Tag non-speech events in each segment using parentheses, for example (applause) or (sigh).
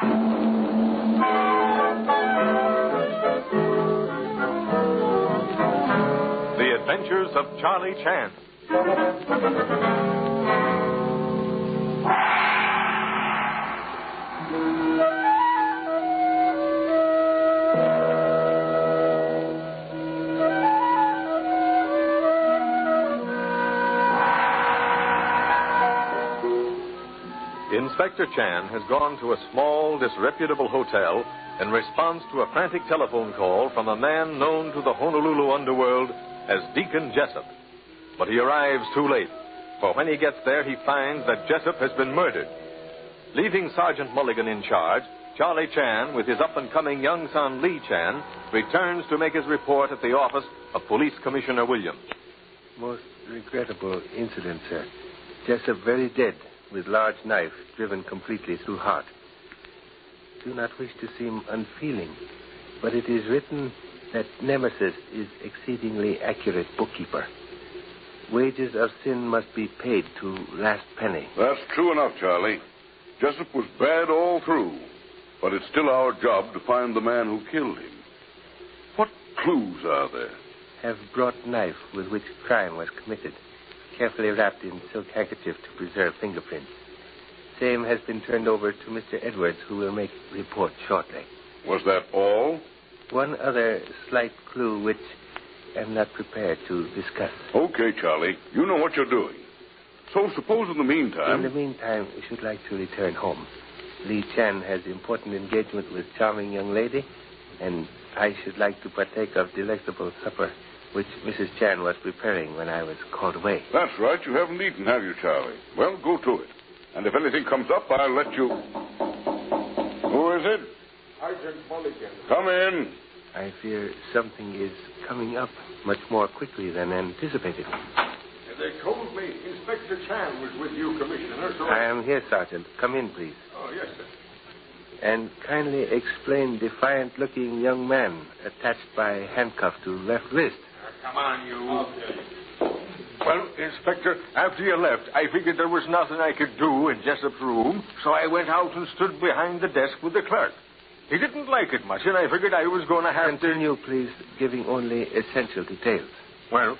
The Adventures of Charlie Chan. Inspector Chan has gone to a small, disreputable hotel in response to a frantic telephone call from a man known to the Honolulu underworld as Deacon Jessup. But he arrives too late, for when he gets there, he finds that Jessup has been murdered. Leaving Sergeant Mulligan in charge, Charlie Chan, with his up and coming young son Lee Chan, returns to make his report at the office of Police Commissioner Williams. Most regrettable incident, sir. Jessup very dead, with large knife driven completely through heart. Do not wish to seem unfeeling, but it is written that Nemesis is exceedingly accurate bookkeeper. Wages of sin must be paid to last penny. That's true enough, Charlie. Jessup was bad all through, but it's still our job to find the man who killed him. What clues are there? Have brought knife with which crime was committed, carefully wrapped in silk handkerchief to preserve fingerprints. Same has been turned over to Mr. Edwards, who will make report shortly. Was that all? One other slight clue which I'm not prepared to discuss. Okay, Charlie. You know what you're doing. So suppose in the meantime. In the meantime, we should like to return home. Lee Chan has important engagement with charming young lady, and I should like to partake of delectable supper which Mrs. Chan was preparing when I was called away. That's right. You haven't eaten, have you, Charlie? Well, go to it. And if anything comes up, I'll let you. Who is it? Sergeant Mulligan. Come in. I fear something is coming up much more quickly than anticipated. They told me Inspector Chan was with you, Commissioner, so... I am here, Sergeant. Come in, please. Oh, yes, sir. And kindly explain defiant looking young man attached by handcuff to left wrist. Now, come on, you. Well, Inspector, after you left, I figured there was nothing I could do in Jessup's room, so I went out and stood behind the desk with the clerk. He didn't like it much, and I figured I was going to have to. Continue, please, giving only essential details. Well,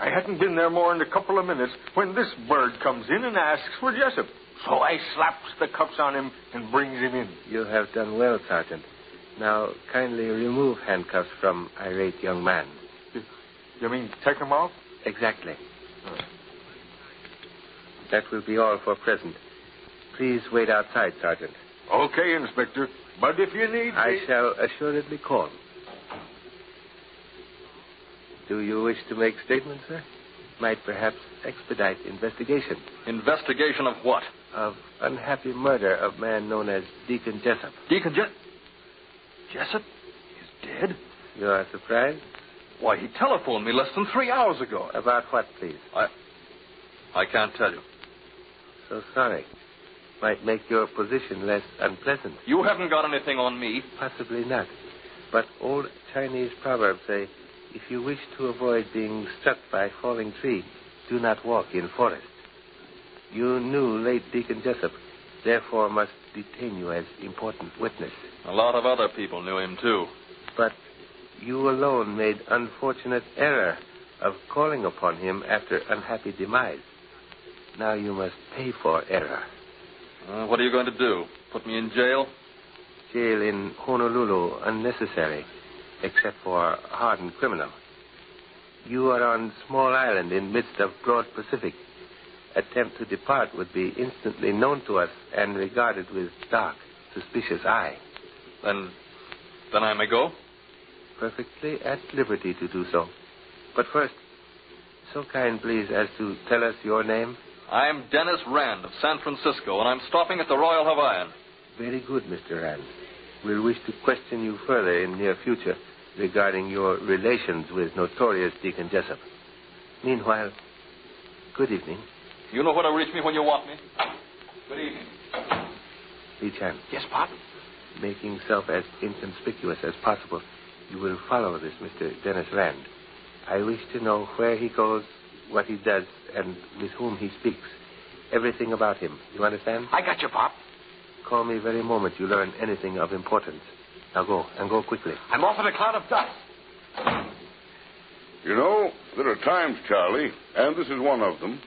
I hadn't been there more than a couple of minutes when this bird comes in and asks for Jessup. So I slaps the cuffs on him and brings him in. You have done well, Sergeant. Now, kindly remove handcuffs from irate young man. You mean take them off? Exactly. That will be all for present. Please wait outside, Sergeant. Okay, Inspector. But if you need me. I me... shall assuredly call. Do you wish to make statements, sir? Might perhaps expedite investigation Investigation of what? of unhappy murder of man known as Deacon Jessup. Deacon Je- Jessup is dead? You are surprised? Why, he telephoned me less than three hours ago. About what, please? I I can't tell you. So sorry. Might make your position less unpleasant. You haven't got anything on me. Possibly not. But old Chinese proverbs say, if you wish to avoid being struck by a falling tree, do not walk in forest. You knew late Deacon Jessup, therefore must detain you as important witness. A lot of other people knew him, too. But you alone made unfortunate error of calling upon him after unhappy demise. Now you must pay for error. Uh, what are you going to do? Put me in jail? Jail in Honolulu unnecessary, except for a hardened criminal. You are on small island in midst of broad Pacific. Attempt to depart would be instantly known to us and regarded with dark, suspicious eye. Then, then I may go? Perfectly at liberty to do so. But first, so kind, please, as to tell us your name. I'm Dennis Rand of San Francisco, and I'm stopping at the Royal Hawaiian. Very good, Mr. Rand. We'll wish to question you further in near future regarding your relations with notorious Deacon Jessup. Meanwhile, good evening. You know where to reach me when you want me. Good evening. Lee Chan. Yes, Pop? Making self as inconspicuous as possible, you will follow this Mr. Dennis Rand. I wish to know where he goes, what he does, and with whom he speaks. Everything about him. You understand? I got you, Pop. Call me very moment you learn anything of importance. Now go, and go quickly. I'm off in a cloud of dust. You know, there are times, Charlie, and this is one of them,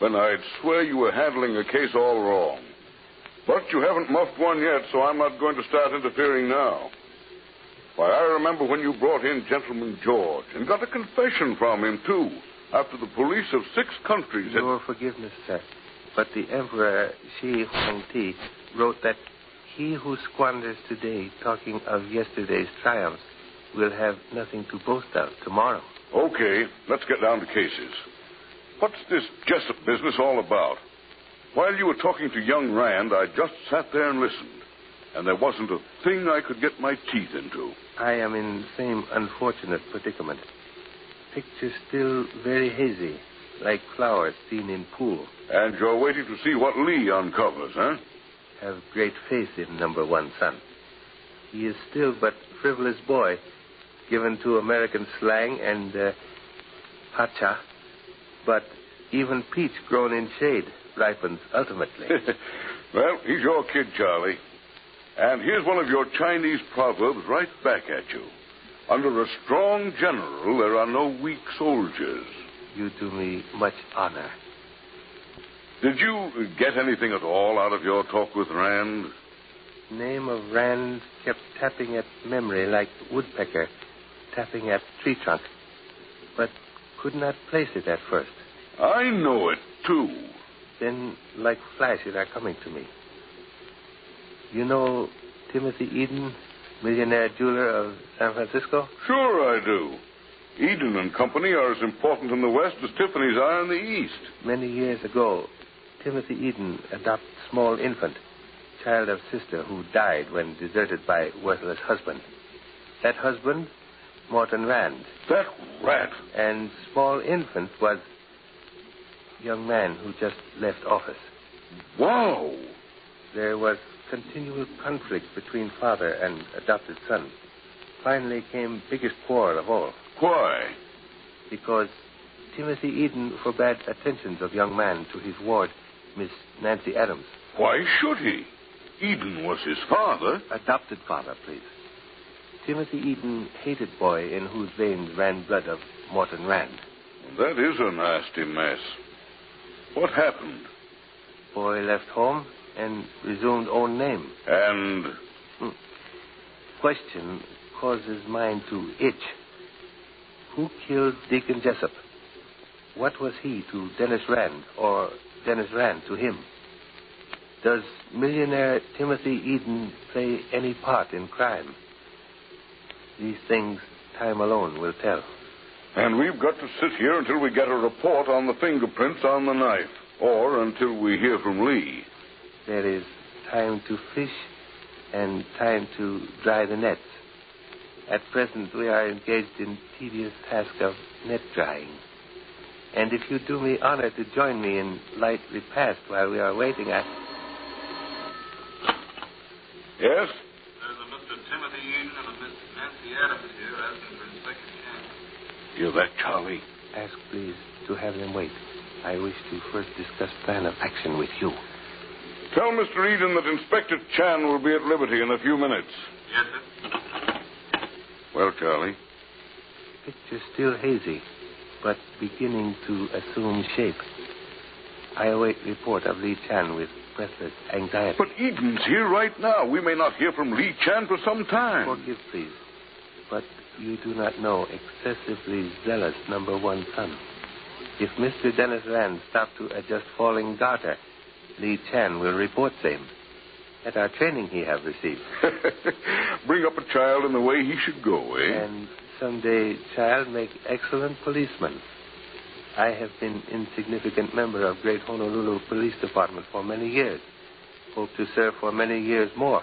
when I'd swear you were handling a case all wrong. But you haven't muffed one yet, so I'm not going to start interfering now. Why, I remember when you brought in Gentleman George and got a confession from him, too, after the police of six countries had. Your forgiveness, sir. But the Emperor Shi Huangti wrote that he who squanders today talking of yesterday's triumphs will have nothing to boast of tomorrow. Okay, let's get down to cases. What's this Jessup business all about? While you were talking to young Rand, I just sat there and listened, and there wasn't a thing I could get my teeth into. I am in the same unfortunate predicament. Picture still very hazy, like flowers seen in pool. And you're waiting to see what Lee uncovers, huh? Have great faith in number one son. He is still but frivolous boy, given to American slang and uh, hacha. But even peach grown in shade ripens ultimately. (laughs) well, he's your kid, Charlie. And here's one of your Chinese proverbs right back at you. Under a strong general, there are no weak soldiers. you do me much honor. Did you get anything at all out of your talk with Rand? Name of Rand kept tapping at memory like woodpecker tapping at tree trunk, but could not place it at first. I know it, too. Then, like flashes are coming to me. You know Timothy Eden, millionaire jeweler of San Francisco? Sure I do. Eden and Company are as important in the West as Tiffany's are in the East. Many years ago, Timothy Eden adopted small infant, child of sister who died when deserted by worthless husband. That husband, Morton Rand, That rat. and small infant was young man who just left office. Wow. There was continual conflict between father and adopted son. Finally came biggest quarrel of all, Why? because Timothy Eden forbade attentions of young man to his ward, Miss Nancy Adams. Why should he? Eden was his father. Adopted father, please. Timothy Eden hated boy in whose veins ran blood of Morton Rand. That is a nasty mess. What happened? Boy left home and resumed own name. And hmm. Question causes mind to itch. Who killed Deacon Jessup? What was he to Dennis Rand, or Dennis Rand to him? Does millionaire Timothy Eden play any part in crime? These things time alone will tell. and we've got to sit here until we get a report on the fingerprints on the knife, or until we hear from Lee. There is time to fish and time to dry the nets. At present, we are engaged in tedious task of net drying. And if you do me honor to join me in light repast while we are waiting, I... Yes? There's a Mr. Timothy Eden and a Miss Nancy Adams here asking for Inspector Chan. Hear that, Charlie? Ask, please, to have them wait. I wish to first discuss plan of action with you. Tell Mr. Eden that Inspector Chan will be at liberty in a few minutes. Yes, sir. Well, Charlie, Picture still hazy, but beginning to assume shape. I await report of Lee Chan with breathless anxiety. but Eden's here right now. We may not hear from Lee Chan for some time. Forgive, please, but you do not know excessively zealous number one son. If Mr. Dennis Rand stop to adjust falling garter, Lee Chan will report same. At our training he have received. (laughs) Bring up a child in the way he should go, eh? And someday child make excellent policeman. I have been insignificant member of Great Honolulu Police Department for many years. Hope to serve for many years more.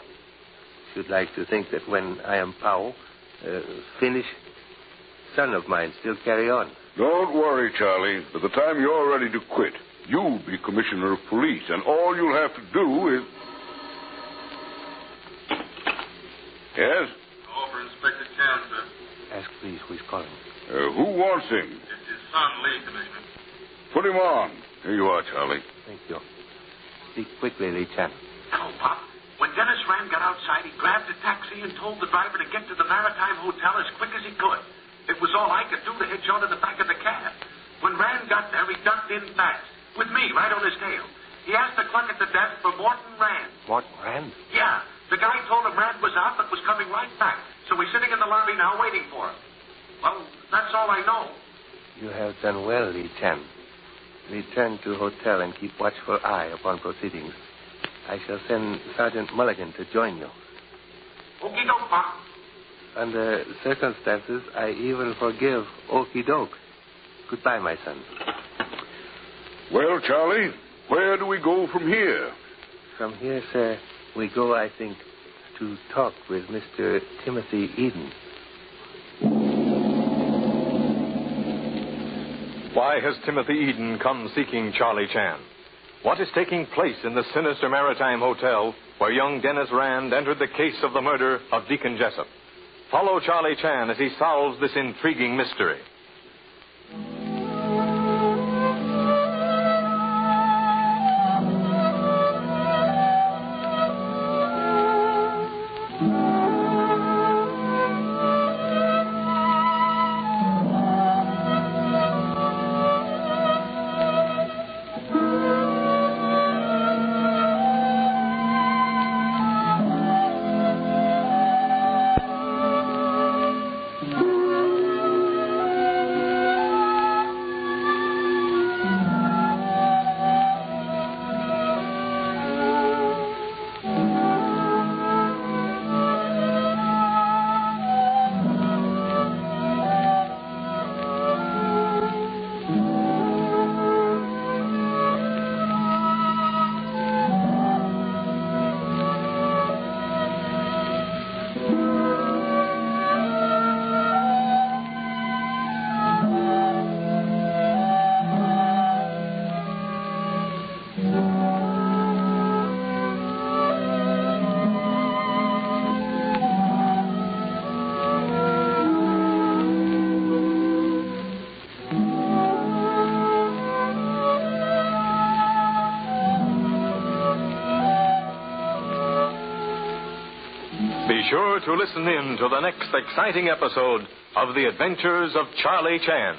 Should like to think that when I am Powell, uh, finish, son of mine still carry on. Don't worry, Charlie. By the time you're ready to quit, you'll be commissioner of police, and all you'll have to do is. Yes? Call for Inspector Chan, sir. Ask please who is calling. Uh, who wants him? It's his son, Lee, Commissioner. Put him on. Here you are, Charlie. Thank you. Speak quickly, Lee Chan. Hello, Pop. When Dennis Rand got outside, he grabbed a taxi and told the driver to get to the Maritime Hotel as quick as he could. It was all I could do to hitch onto the back of the cab. When Rand got there, he ducked in fast, with me right on his tail. He asked the clerk at the desk for Morton Rand. Morton Rand? Yeah, the guy told him Rand was out but was coming right back. So he's sitting in the lobby now waiting for him. Well, that's all I know. You have done well, Lee Chan. Return to hotel and keep watchful eye upon proceedings. I shall send Sergeant Mulligan to join you. Okie doke, Pop. Under circumstances, I even forgive Okey Doke. Goodbye, my son. Well, Charlie, where do we go from here? From here, sir, we go, I think, to talk with Mr. Timothy Eden. Why has Timothy Eden come seeking Charlie Chan? What is taking place in the sinister Maritime Hotel where young Dennis Rand entered the case of the murder of Deacon Jessup? Follow Charlie Chan as he solves this intriguing mystery. Be sure to listen in to the next exciting episode of The Adventures of Charlie Chan.